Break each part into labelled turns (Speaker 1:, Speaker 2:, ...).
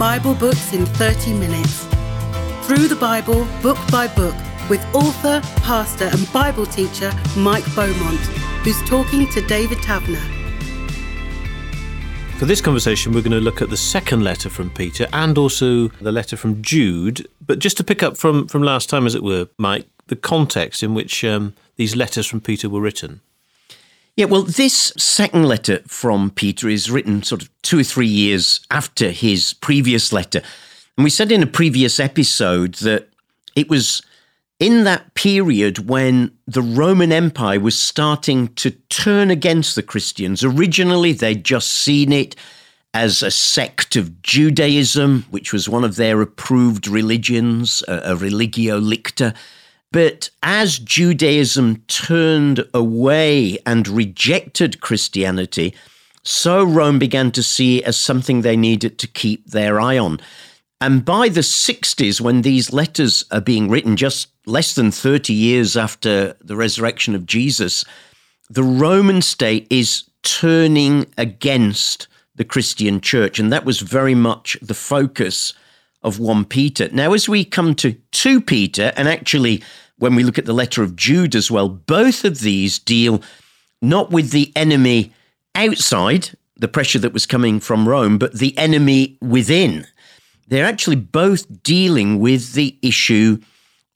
Speaker 1: Bible books in 30 minutes. Through the Bible, book by book, with author, pastor, and Bible teacher Mike Beaumont, who's talking to David Taverner.
Speaker 2: For this conversation, we're going to look at the second letter from Peter and also the letter from Jude. But just to pick up from, from last time, as it were, Mike, the context in which um, these letters from Peter were written.
Speaker 3: Yeah, well, this second letter from Peter is written sort of two or three years after his previous letter. And we said in a previous episode that it was in that period when the Roman Empire was starting to turn against the Christians. Originally, they'd just seen it as a sect of Judaism, which was one of their approved religions, a, religio licita. But as Judaism turned away and rejected Christianity, so Rome began to see it as something they needed to keep their eye on. And by the 60s, when these letters are being written, just less than 30 years after the resurrection of Jesus, the Roman state is turning against the Christian church. And that was very much the focus of 1 Peter. Now, as we come to 2 Peter, and actually when we look at the letter of Jude as well, both of these deal not with the enemy outside, the pressure that was coming from Rome, but the enemy within. They're actually both dealing with the issue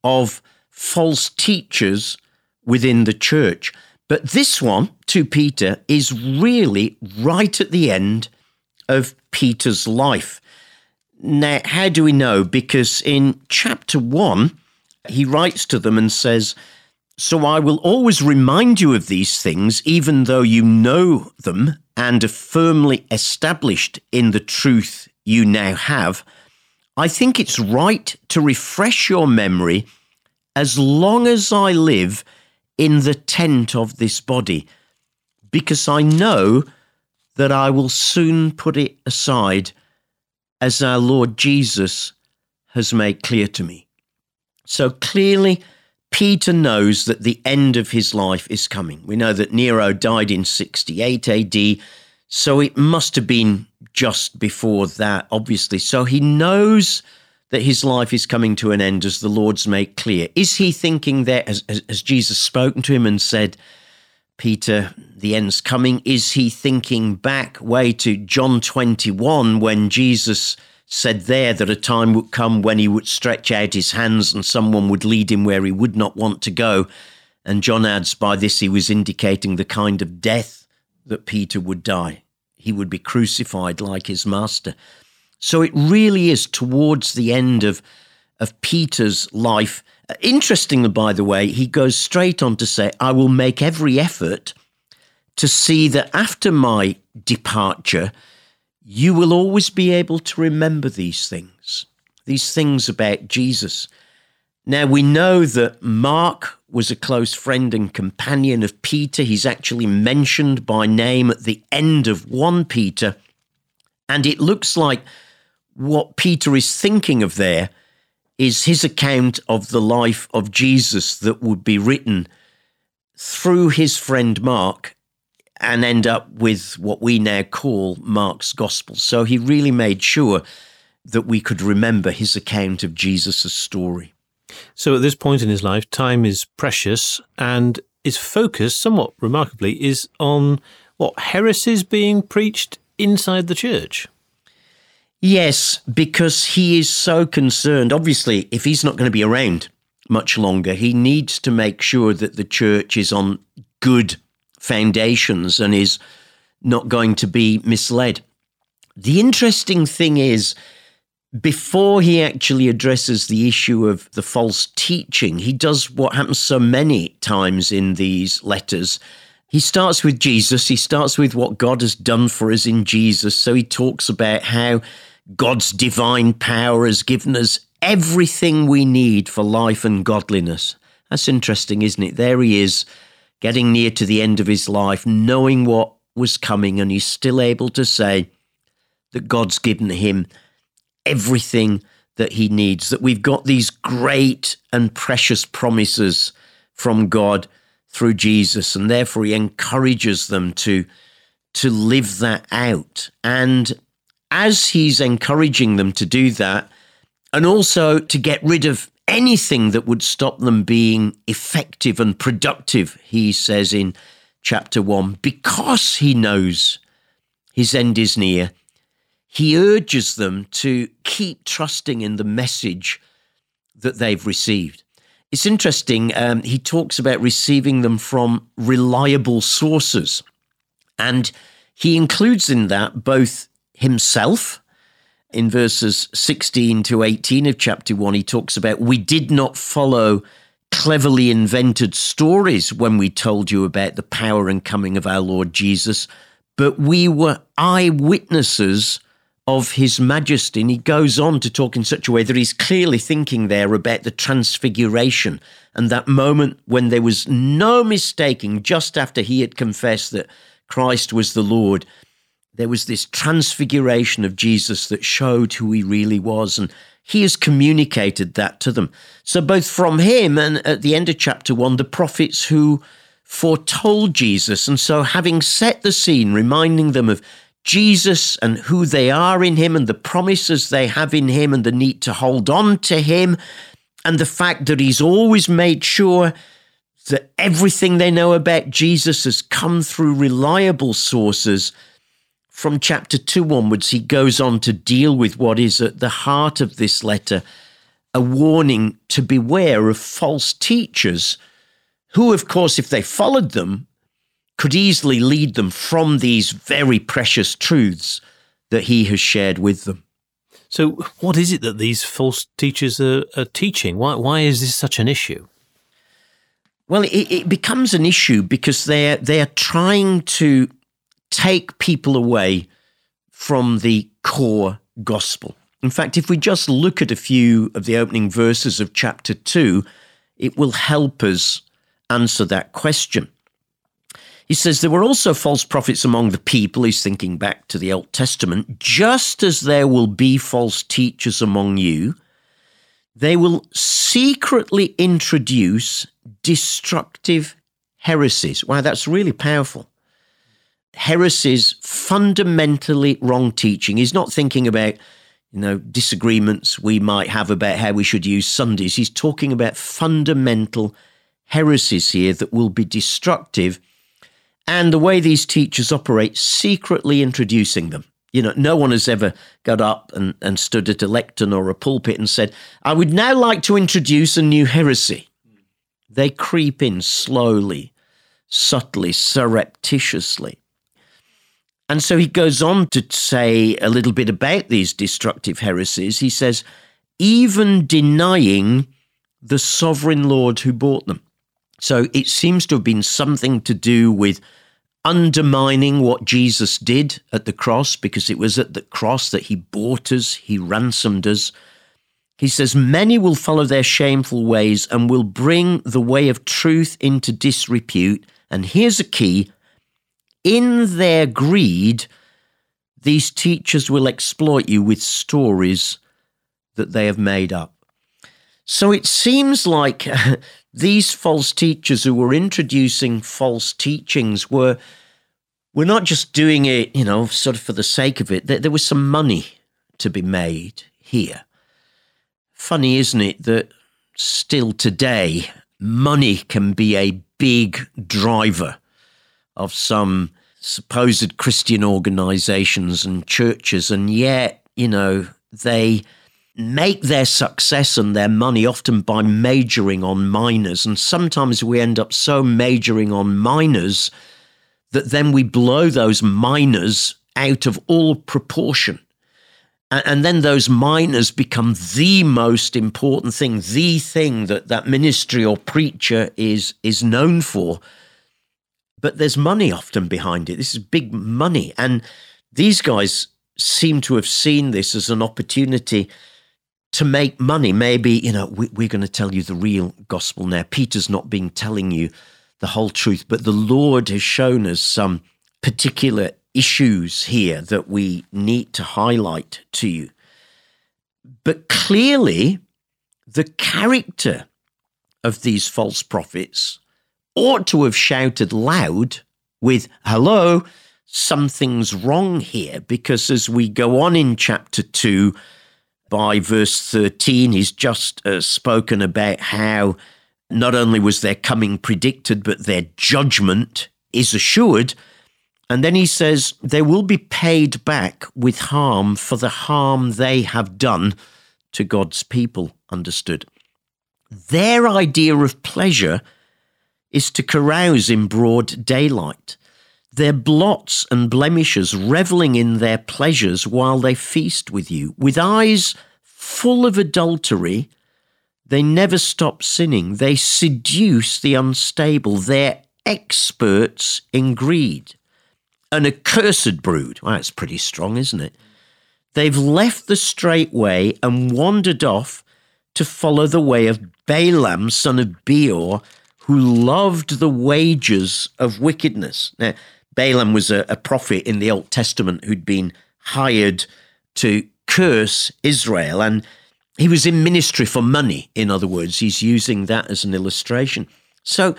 Speaker 3: of false teachers within the church. But this one, 2 Peter, is really right at the end of Peter's life. Now, how do we know? Because in chapter 1, he writes to them and says, So I will always remind you of these things, even though you know them and are firmly established in the truth you now have. I think it's right to refresh your memory as long as I live in the tent of this body, because I know that I will soon put it aside as our Lord Jesus has made clear to me. So clearly, Peter knows that the end of his life is coming. We know that Nero died in 68 AD, so it must have been just before that, obviously. So he knows that his life is coming to an end as the Lord's made clear. Is he thinking there, as, as, as Jesus spoken to him and said, Peter, the end's coming? Is he thinking back way to John 21 when Jesus said there that a time would come when he would stretch out his hands and someone would lead him where he would not want to go? And John adds, by this he was indicating the kind of death that Peter would die. He would be crucified like his master. So it really is towards the end of, of Peter's life Interestingly, by the way, he goes straight on to say, I will make every effort to see that after my departure, you will always be able to remember these things, these things about Jesus. Now, we know that Mark was a close friend and companion of Peter. He's actually mentioned by name at the end of 1 Peter. And it looks like what Peter is thinking of there is his account of the life of Jesus that would be written through his friend Mark and end up with what we now call Mark's Gospel. So he really made sure that we could remember his account of Jesus' story.
Speaker 2: So at this point in his life, time is precious and his focus, somewhat remarkably, is on what heresies being preached inside the church.
Speaker 3: Yes, because he is so concerned. Obviously, if he's not going to be around much longer, he needs to make sure that the church is on good foundations and is not going to be misled. The interesting thing is, before he actually addresses the issue of the false teaching, he does what happens so many times in these letters. He starts with Jesus, he starts with what God has done for us in Jesus. So he talks about how God's divine power has given us everything we need for life and godliness. That's interesting, isn't it? There he is, getting near to the end of his life, knowing what was coming, and he's still able to say that God's given him everything that he needs, that we've got these great and precious promises from God through Jesus, and therefore he encourages them to, to live that out. And as he's encouraging them to do that, and also to get rid of anything that would stop them being effective and productive, he says in chapter 1, because he knows his end is near, he urges them to keep trusting in the message that they've received. It's interesting, um, he talks about receiving them from reliable sources. And he includes in that both himself. In verses 16 to 18 of chapter 1, he talks about we did not follow cleverly invented stories when we told you about the power and coming of our Lord Jesus, but we were eyewitnesses of his majesty. And he goes on to talk in such a way that he's clearly thinking there about the transfiguration and that moment when there was no mistaking, just after he had confessed that Christ was the Lord, there was this transfiguration of Jesus that showed who he really was. And he has communicated that to them. So, both from him and at the end of chapter one, the prophets who foretold Jesus. And so, having set the scene, reminding them of Jesus and who they are in him and the promises they have in him and the need to hold on to him, and the fact that he's always made sure that everything they know about Jesus has come through reliable sources from chapter 2 onwards, he goes on to deal with what is at the heart of this letter a warning to beware of false teachers who, of course, if they followed them, could easily lead them from these very precious truths that he has shared with them.
Speaker 2: So, what is it that these false teachers are, are teaching? Why, why is this such an issue?
Speaker 3: Well, it, it becomes an issue because they're they're trying to take people away from the core gospel. In fact, if we just look at a few of the opening verses of chapter 2, it will help us answer that question. He says, There were also false prophets among the people. He's thinking back to the Old Testament. Just as there will be false teachers among you, they will secretly introduce destructive heresies. Wow, that's really powerful heresies, fundamentally wrong teaching. He's not thinking about, you know, disagreements we might have about how we should use Sundays. He's talking about fundamental heresies here that will be destructive. And the way these teachers operate, secretly introducing them. You know, no one has ever got up and, and stood at a lectern or a pulpit and said, I would now like to introduce a new heresy. They creep in slowly, subtly, surreptitiously. And so he goes on to say a little bit about these destructive heresies. He says, even denying the sovereign Lord who bought them. So it seems to have been something to do with undermining what Jesus did at the cross, because it was at the cross that he bought us, he ransomed us. He says, Many will follow their shameful ways and will bring the way of truth into disrepute. And here's a key in their greed, these teachers will exploit you with stories that they have made up. So it seems like these false teachers who were introducing false teachings were were not just doing it, you know, sort of for the sake of it. There, there was some money to be made here. Funny, isn't it, that still today money can be a big driver of some supposed Christian organizations and churches, and yet, you know, they make their success and their money often by majoring on minors. And sometimes we end up so majoring on minors that then we blow those minors out of all proportion. And then those minors become the most important thing, the thing that that ministry or preacher is, is known for but there's money often behind it. This is big money. And these guys seem to have seen this as an opportunity to make money. Maybe, you know, we, are going to tell you the real gospel now. Peter's not being telling you the whole truth, but the Lord has shown us some particular issues here that we need to highlight to you. But clearly, the character of these false prophets ought to have shouted loud with, Hello, something's wrong here because as we go on in chapter 2, by verse 13, he's just uh, spoken about how not only was their coming predicted, but their judgment is assured. And then he says, they will be paid back with harm for the harm they have done to God's people, understood. Their idea of pleasure is to carouse in broad daylight, their blots and blemishes reveling in their pleasures while they feast with you. With eyes full of adultery, they never stop sinning. They seduce the unstable. They're experts in greed. An accursed brood. Well, that's pretty strong, isn't it? They've left the straight way and wandered off to follow the way of Balaam, son of Beor, who loved the wages of wickedness. Now, Balaam was a, a prophet in the Old Testament who'd been hired to curse Israel, and he was in ministry for money. In other words, he's using that as an illustration. So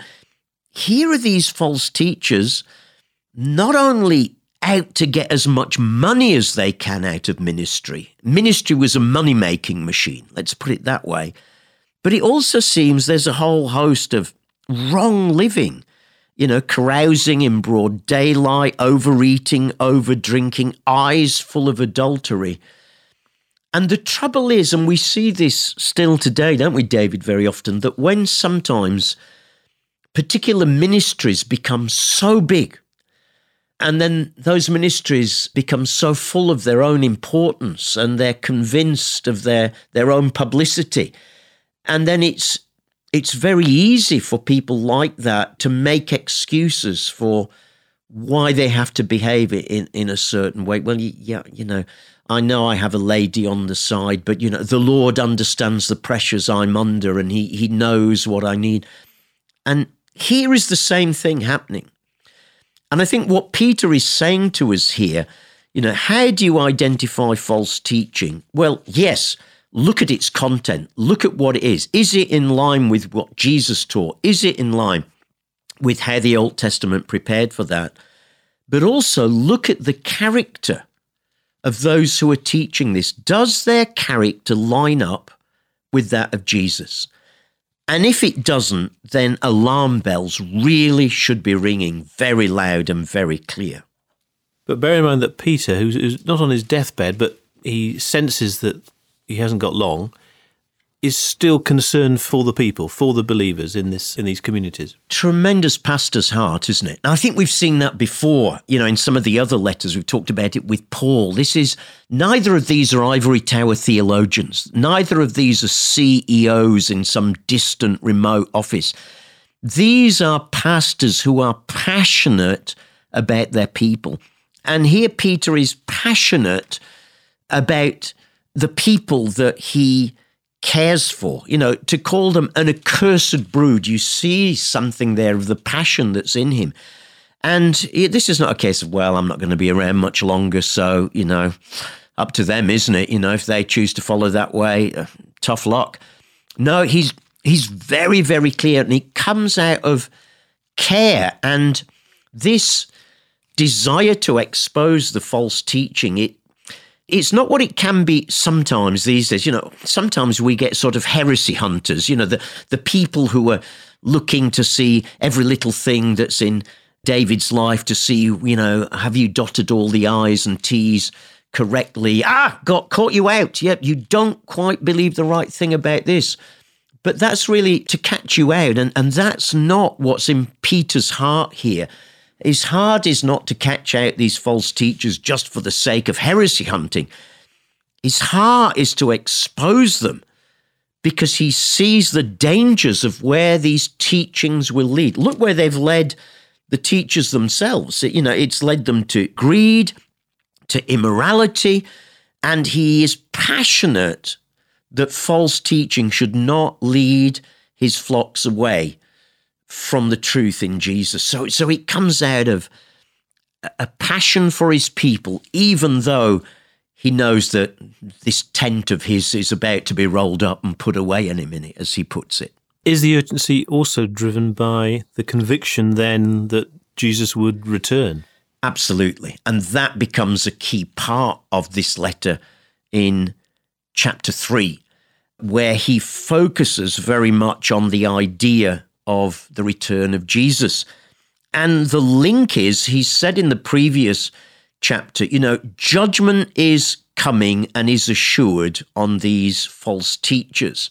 Speaker 3: here are these false teachers not only out to get as much money as they can out of ministry. Ministry was a money making machine, let's put it that way. But it also seems there's a whole host of wrong living, you know, carousing in broad daylight, overeating, overdrinking, eyes full of adultery. And the trouble is, and we see this still today, don't we, David, very often, that when sometimes particular ministries become so big, and then those ministries become so full of their own importance and they're convinced of their, their own publicity. And then it's it's very easy for people like that to make excuses for why they have to behave in, in a certain way. Well, yeah, you know, I know I have a lady on the side, but you know, the Lord understands the pressures I'm under and he he knows what I need. And here is the same thing happening. And I think what Peter is saying to us here, you know, how do you identify false teaching? Well, yes, look at its content, look at what it is. Is it in line with what Jesus taught? Is it in line with how the Old Testament prepared for that? But also look at the character of those who are teaching this. Does their character line up with that of Jesus? And if it doesn't, then alarm bells really should be ringing very loud and very clear.
Speaker 2: But bear in mind that Peter, who's not on his deathbed, but he senses that he hasn't got long, is still concerned for the people, for the believers in this in these communities.
Speaker 3: Tremendous pastor's heart, isn't it? I think we've seen that before, you know, in some of the other letters we've talked about it with Paul. This is neither of these are ivory tower theologians. Neither of these are CEOs in some distant remote office. These are pastors who are passionate about their people. And here Peter is passionate about the people that he cares for. You know, to call them an accursed brood, you see something there of the passion that's in him. And this is not a case of, well, I'm not going to be around much longer, so, you know, up to them, isn't it? You know, if they choose to follow that way, uh, tough luck. No, he's he's very, very clear, and he comes out of care and this desire to expose the false teaching. It it's not what it can be sometimes these days. You know, sometimes we get sort of heresy hunters, you know, the, the people who are looking to see every little thing that's in David's life to see, you know, have you dotted all the I's and T's correctly? Ah, got caught you out. Yep, you don't quite believe the right thing about this. But that's really to catch you out. And, and that's not what's in Peter's heart here. His heart is not to catch out these false teachers just for the sake of heresy hunting. His heart is to expose them because he sees the dangers of where these teachings will lead. Look where they've led the teachers themselves. You know, it's led them to greed, to immorality, and he is passionate that false teaching should not lead his flocks away from the truth in Jesus. So, so it comes out of a passion for his people, even though he knows that this tent of his is about to be rolled up and put away in a minute, as he puts it.
Speaker 2: Is the urgency also driven by the conviction then that Jesus would return?
Speaker 3: Absolutely. And that becomes a key part of this letter in chapter 3, where he focuses very much on the idea of the return of Jesus. And the link is, he said in the previous chapter, you know, judgment is coming and is assured on these false teachers.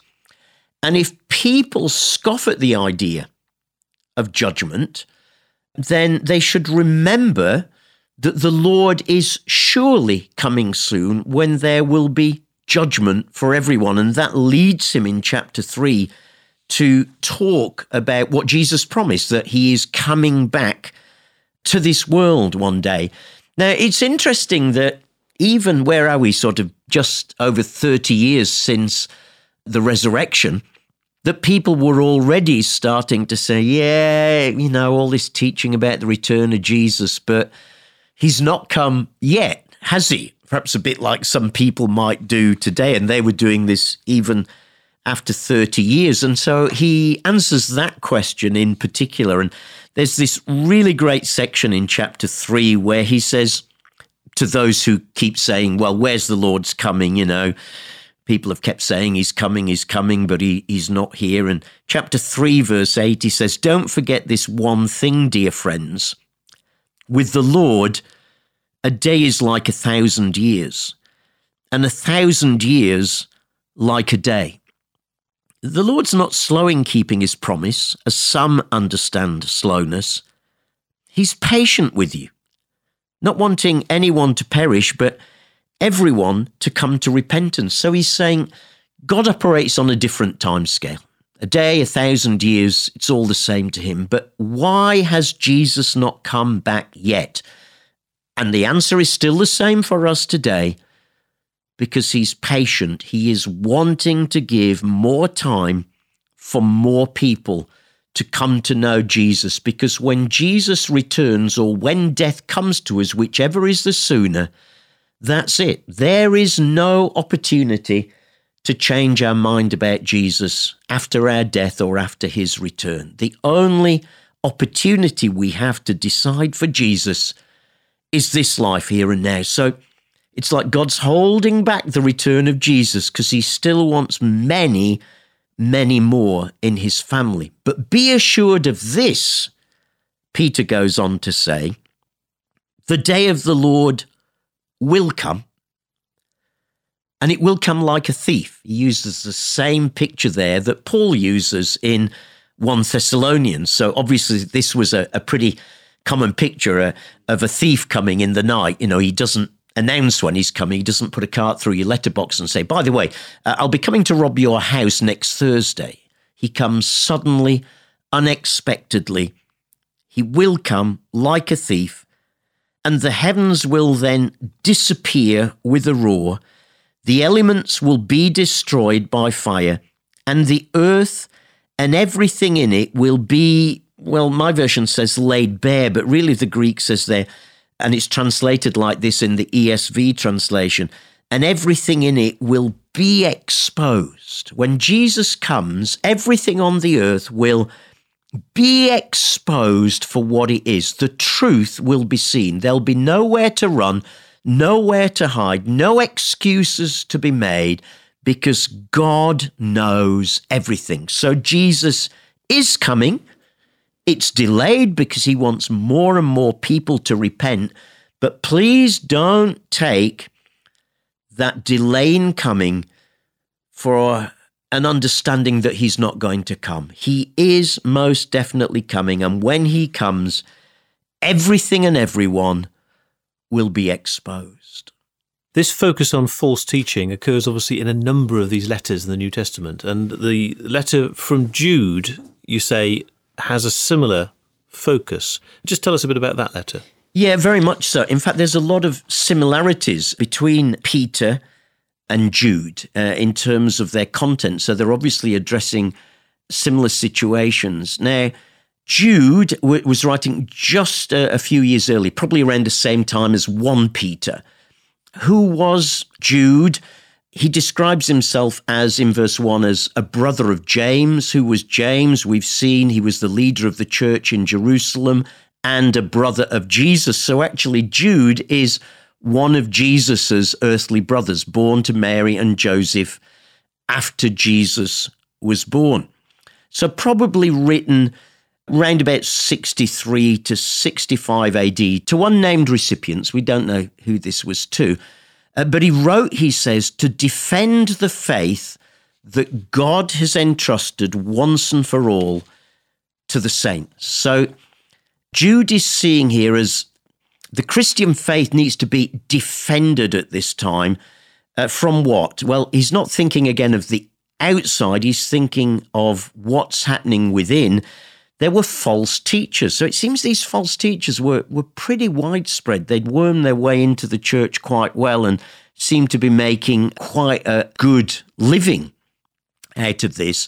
Speaker 3: And if people scoff at the idea of judgment, then they should remember that the Lord is surely coming soon when there will be judgment for everyone. And that leads him in chapter 3 to talk about what Jesus promised that he is coming back to this world one day. Now, it's interesting that even where are we, sort of just over 30 years since the resurrection, that people were already starting to say, yeah, you know, all this teaching about the return of Jesus, but he's not come yet, has he? Perhaps a bit like some people might do today. And they were doing this even after 30 years. And so he answers that question in particular. And there's this really great section in chapter three where he says to those who keep saying, well, where's the Lord's coming? You know, people have kept saying he's coming, he's coming, but he, he's not here. And chapter 3, verse 8, he says, Don't forget this one thing, dear friends. With the Lord, a day is like a thousand years, and a thousand years like a day. The Lord's not slow in keeping his promise, as some understand slowness. He's patient with you, not wanting anyone to perish, but everyone to come to repentance. So he's saying God operates on a different time scale. A day, a thousand years, it's all the same to him. But why has Jesus not come back yet? And the answer is still the same for us today because he's patient. He is wanting to give more time for more people to come to know Jesus because when Jesus returns or when death comes to us, whichever is the sooner, that's it. There is no opportunity to change our mind about Jesus after our death or after his return. The only opportunity we have to decide for Jesus is this life here and now. So it's like God's holding back the return of Jesus because he still wants many, many more in his family. But be assured of this, Peter goes on to say, the day of the Lord will come. And it will come like a thief. He uses the same picture there that Paul uses in 1 Thessalonians. So obviously, this was a, a pretty common picture uh, of a thief coming in the night. You know, he doesn't announce when he's coming. He doesn't put a card through your letterbox and say, by the way, uh, I'll be coming to rob your house next Thursday. He comes suddenly, unexpectedly. He will come like a thief and the heavens will then disappear with a roar. The elements will be destroyed by fire, and the earth and everything in it will be, well, my version says laid bare, but really the Greek says there, and it's translated like this in the ESV translation, and everything in it will be exposed. When Jesus comes, everything on the earth will be exposed for what it is. The truth will be seen. There'll be nowhere to run, nowhere to hide, no excuses to be made because God knows everything. So Jesus is coming. It's delayed because he wants more and more people to repent. But please don't take that delay in coming for an understanding that he's not going to come. He is most definitely coming. And when he comes, everything and everyone will be exposed.
Speaker 2: This focus on false teaching occurs obviously in a number of these letters in the New Testament. And the letter from Jude, you say, has a similar focus. Just tell us a bit about that letter.
Speaker 3: Yeah, very much so. In fact, there's a lot of similarities between Peter and Jude uh, in terms of their content. So they're obviously addressing similar situations. Now, Jude w- was writing just a, a few years early, probably around the same time as 1 Peter. Who was Jude? He describes himself as, in verse 1, as a brother of James. Who was James? We've seen he was the leader of the church in Jerusalem and a brother of Jesus. So actually, Jude is one of Jesus's earthly brothers, born to Mary and Joseph after Jesus was born. So probably written around about 63 to 65 AD to unnamed recipients. We don't know who this was to. Uh, but he wrote, he says, to defend the faith that God has entrusted once and for all to the saints. So Jude is seeing here as the Christian faith needs to be defended at this time. Uh, from what? Well, he's not thinking again of the outside, he's thinking of what's happening within. There were false teachers. So it seems these false teachers were, were pretty widespread. They'd wormed their way into the church quite well and seemed to be making quite a good living out of this.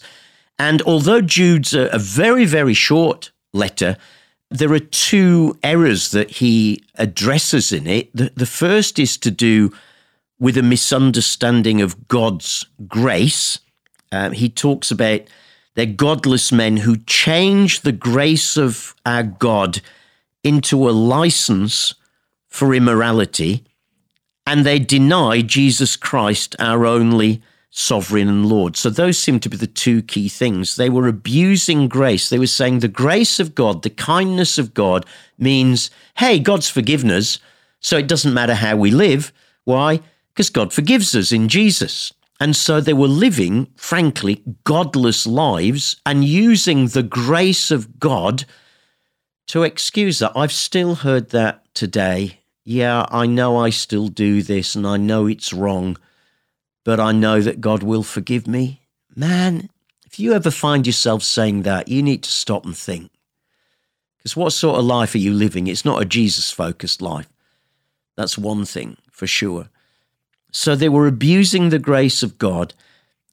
Speaker 3: And although Jude's a, a very, very short letter, there are two errors that he addresses in it. The, the first is to do with a misunderstanding of God's grace. Um, he talks about they're godless men who change the grace of our God into a license for immorality, and they deny Jesus Christ, our only sovereign and Lord. So those seem to be the two key things. They were abusing grace. They were saying the grace of God, the kindness of God means, hey, God's forgiveness. So it doesn't matter how we live. Why? Because God forgives us in Jesus. And so they were living, frankly, godless lives and using the grace of God to excuse that. I've still heard that today. Yeah, I know I still do this and I know it's wrong but I know that God will forgive me. Man, if you ever find yourself saying that, you need to stop and think. Because what sort of life are you living? It's not a Jesus focused life. That's one thing for sure. So they were abusing the grace of God.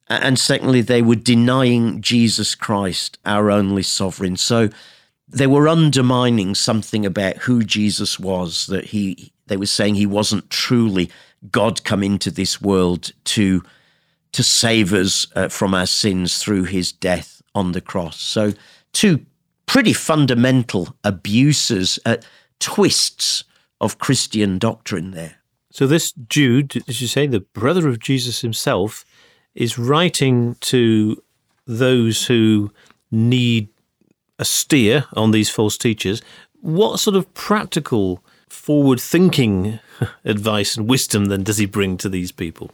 Speaker 3: And secondly, they were denying Jesus Christ, our only sovereign. So they were undermining something about who Jesus was, that he, they were saying he wasn't truly God come into this world to to save us uh, from our sins through his death on the cross. So two pretty fundamental abuses, uh, twists of Christian doctrine there.
Speaker 2: So this Jude, as you say, the brother of Jesus himself, is writing to those who need a steer on these false teachers. What sort of practical forward thinking advice and wisdom then does he bring to these people?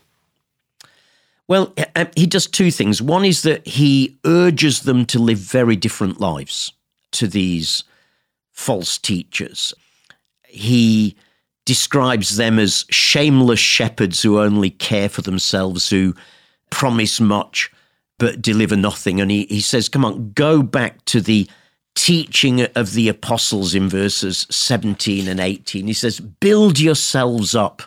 Speaker 3: Well, uh, he does two things. One is that he urges them to live very different lives to these false teachers. He describes them as shameless shepherds who only care for themselves, who promise much but deliver nothing. And he, he says, Come on, go back to the teaching of the apostles in verses 17 and 18. He says, Build yourselves up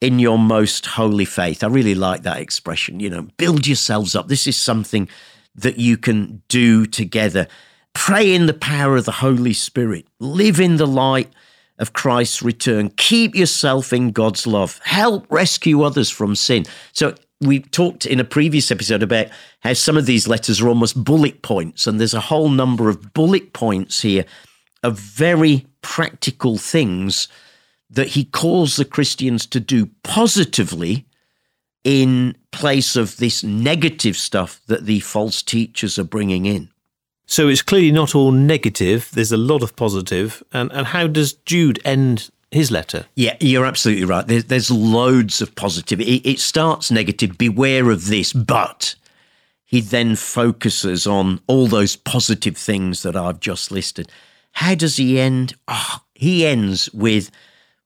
Speaker 3: in your most holy faith. I really like that expression. You know, build yourselves up. This is something that you can do together. Pray in the power of the Holy Spirit. Live in the light of Christ's return. Keep yourself in God's love. Help rescue others from sin. So we talked in a previous episode about how some of these letters are almost bullet points, and there's a whole number of bullet points here of very practical things that he calls the Christians to do positively in place of this negative stuff that the false teachers are bringing in.
Speaker 2: So it's clearly not all negative. There's a lot of positive. And, and how does Jude end his letter.
Speaker 3: Yeah, you're absolutely right. There's, there's loads of positivity. It, it starts negative, beware of this, but he then focuses on all those positive things that I've just listed. How does he end? Oh, he ends with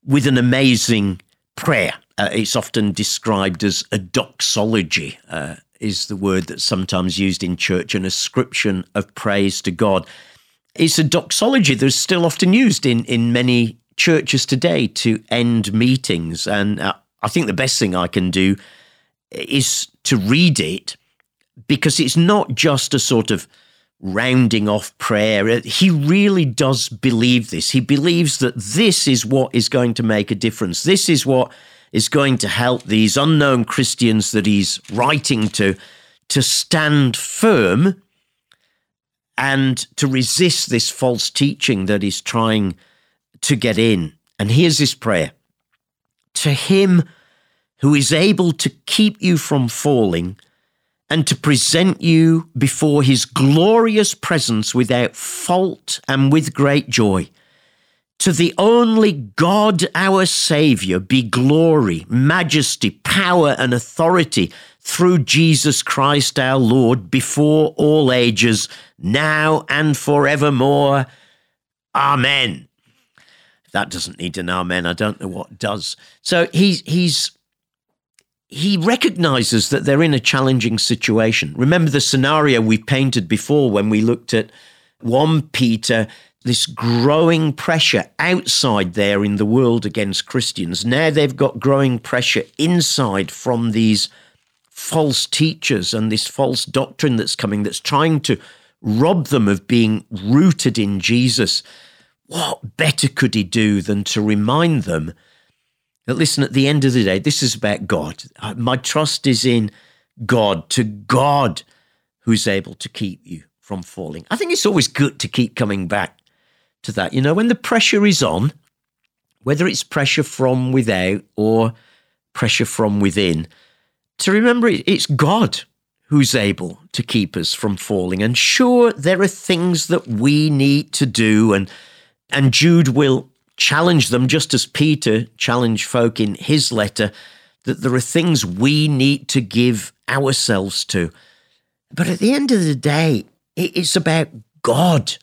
Speaker 3: with an amazing prayer. Uh, it's often described as a doxology, uh, is the word that's sometimes used in church, an ascription of praise to God. It's a doxology that's still often used in, in many churches today to end meetings. And uh, I think the best thing I can do is to read it because it's not just a sort of rounding off prayer. Uh, he really does believe this. He believes that this is what is going to make a difference. This is what is going to help these unknown Christians that he's writing to to stand firm and to resist this false teaching that is trying to get in. And here's his prayer To him who is able to keep you from falling and to present you before his glorious presence without fault and with great joy. To the only God, our Saviour, be glory, majesty, power, and authority through Jesus Christ our Lord before all ages, now and forevermore. Amen. That doesn't need an amen, I don't know what does. So he's he's he recognizes that they're in a challenging situation. Remember the scenario we painted before when we looked at 1 Peter, this growing pressure outside there in the world against Christians. Now they've got growing pressure inside from these false teachers and this false doctrine that's coming that's trying to rob them of being rooted in Jesus. What better could he do than to remind them that listen, at the end of the day, this is about God. My trust is in God, to God who's able to keep you from falling. I think it's always good to keep coming back to that. You know, when the pressure is on, whether it's pressure from without or pressure from within, to remember it's God who's able to keep us from falling. And sure, there are things that we need to do, and and Jude will challenge them, just as Peter challenged folk in his letter, that there are things we need to give ourselves to. But at the end of the day, it's about God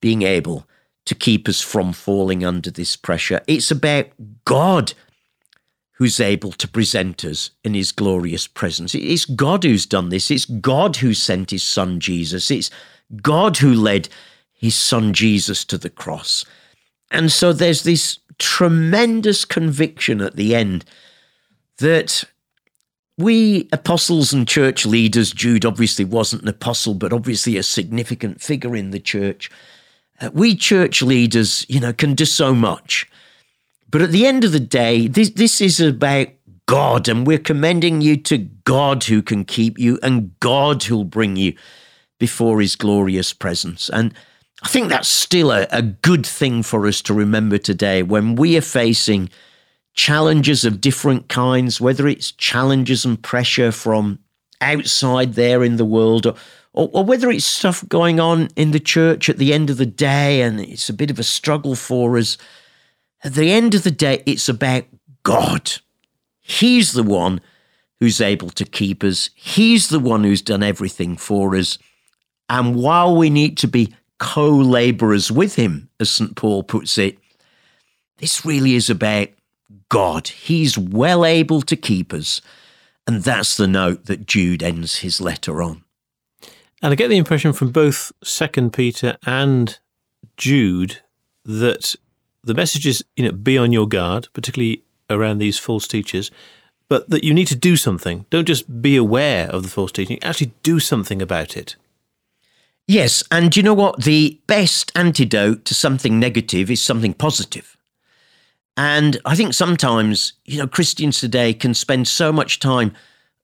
Speaker 3: being able to keep us from falling under this pressure. It's about God who's able to present us in his glorious presence. It's God who's done this. It's God who sent his son Jesus. It's God who led his son Jesus to the cross. And so there's this tremendous conviction at the end that we apostles and church leaders, Jude obviously wasn't an apostle, but obviously a significant figure in the church. Uh, we church leaders, you know, can do so much. But at the end of the day, this, this is about God, and we're commending you to God who can keep you and God who'll bring you before his glorious presence. And I think that's still a, a good thing for us to remember today when we are facing challenges of different kinds, whether it's challenges and pressure from outside there in the world or, or, or, whether it's stuff going on in the church at the end of the day and it's a bit of a struggle for us. At the end of the day, it's about God. He's the one who's able to keep us, He's the one who's done everything for us. And while we need to be co laborers with him, as St. Paul puts it. This really is about God. He's well able to keep us. And that's the note that Jude ends his letter on.
Speaker 2: And I get the impression from both Second Peter and Jude that the message is, you know, be on your guard, particularly around these false teachers, but that you need to do something. Don't just be aware of the false teaching, actually do something about it.
Speaker 3: Yes, and you know what? The best antidote to something negative is something positive. And I think sometimes, you know, Christians today can spend so much time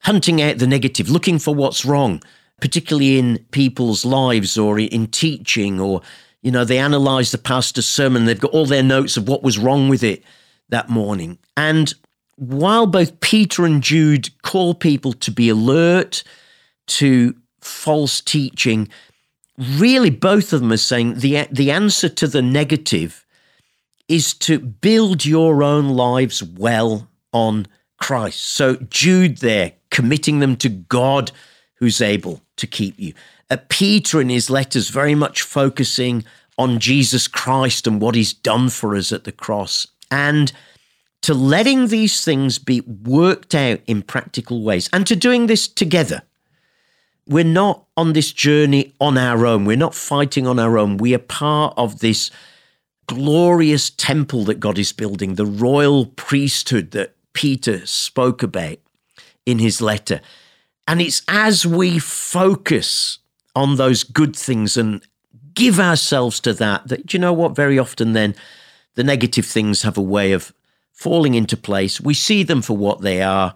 Speaker 3: hunting out the negative, looking for what's wrong, particularly in people's lives or in teaching, or, you know, they analyze the pastor's sermon, they've got all their notes of what was wrong with it that morning. And while both Peter and Jude call people to be alert to false teaching, really both of them are saying the the answer to the negative is to build your own lives well on Christ. So Jude there committing them to God who's able to keep you. Uh, Peter in his letters very much focusing on Jesus Christ and what he's done for us at the cross and to letting these things be worked out in practical ways and to doing this together we're not on this journey on our own. We're not fighting on our own. We are part of this glorious temple that God is building, the royal priesthood that Peter spoke about in his letter. And it's as we focus on those good things and give ourselves to that, that, you know what, very often then the negative things have a way of falling into place. We see them for what they are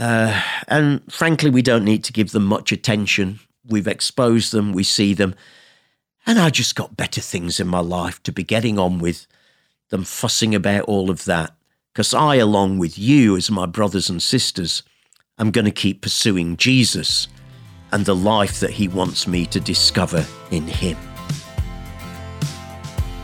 Speaker 3: uh, and frankly, we don't need to give them much attention. We've exposed them, we see them. And I just got better things in my life to be getting on with than fussing about all of that. Because I, along with you, as my brothers and sisters, am going to keep pursuing Jesus and the life that he wants me to discover in him.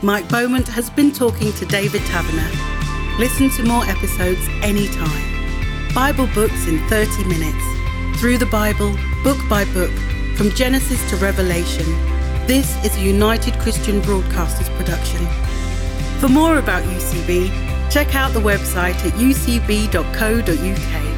Speaker 1: Mike Beaumont has been talking to David Taverner. Listen to more episodes anytime. Bible books in 30 minutes. Through the Bible, book by book, from Genesis to Revelation. This is a United Christian Broadcasters production. For more about UCB, check out the website at ucb.co.uk.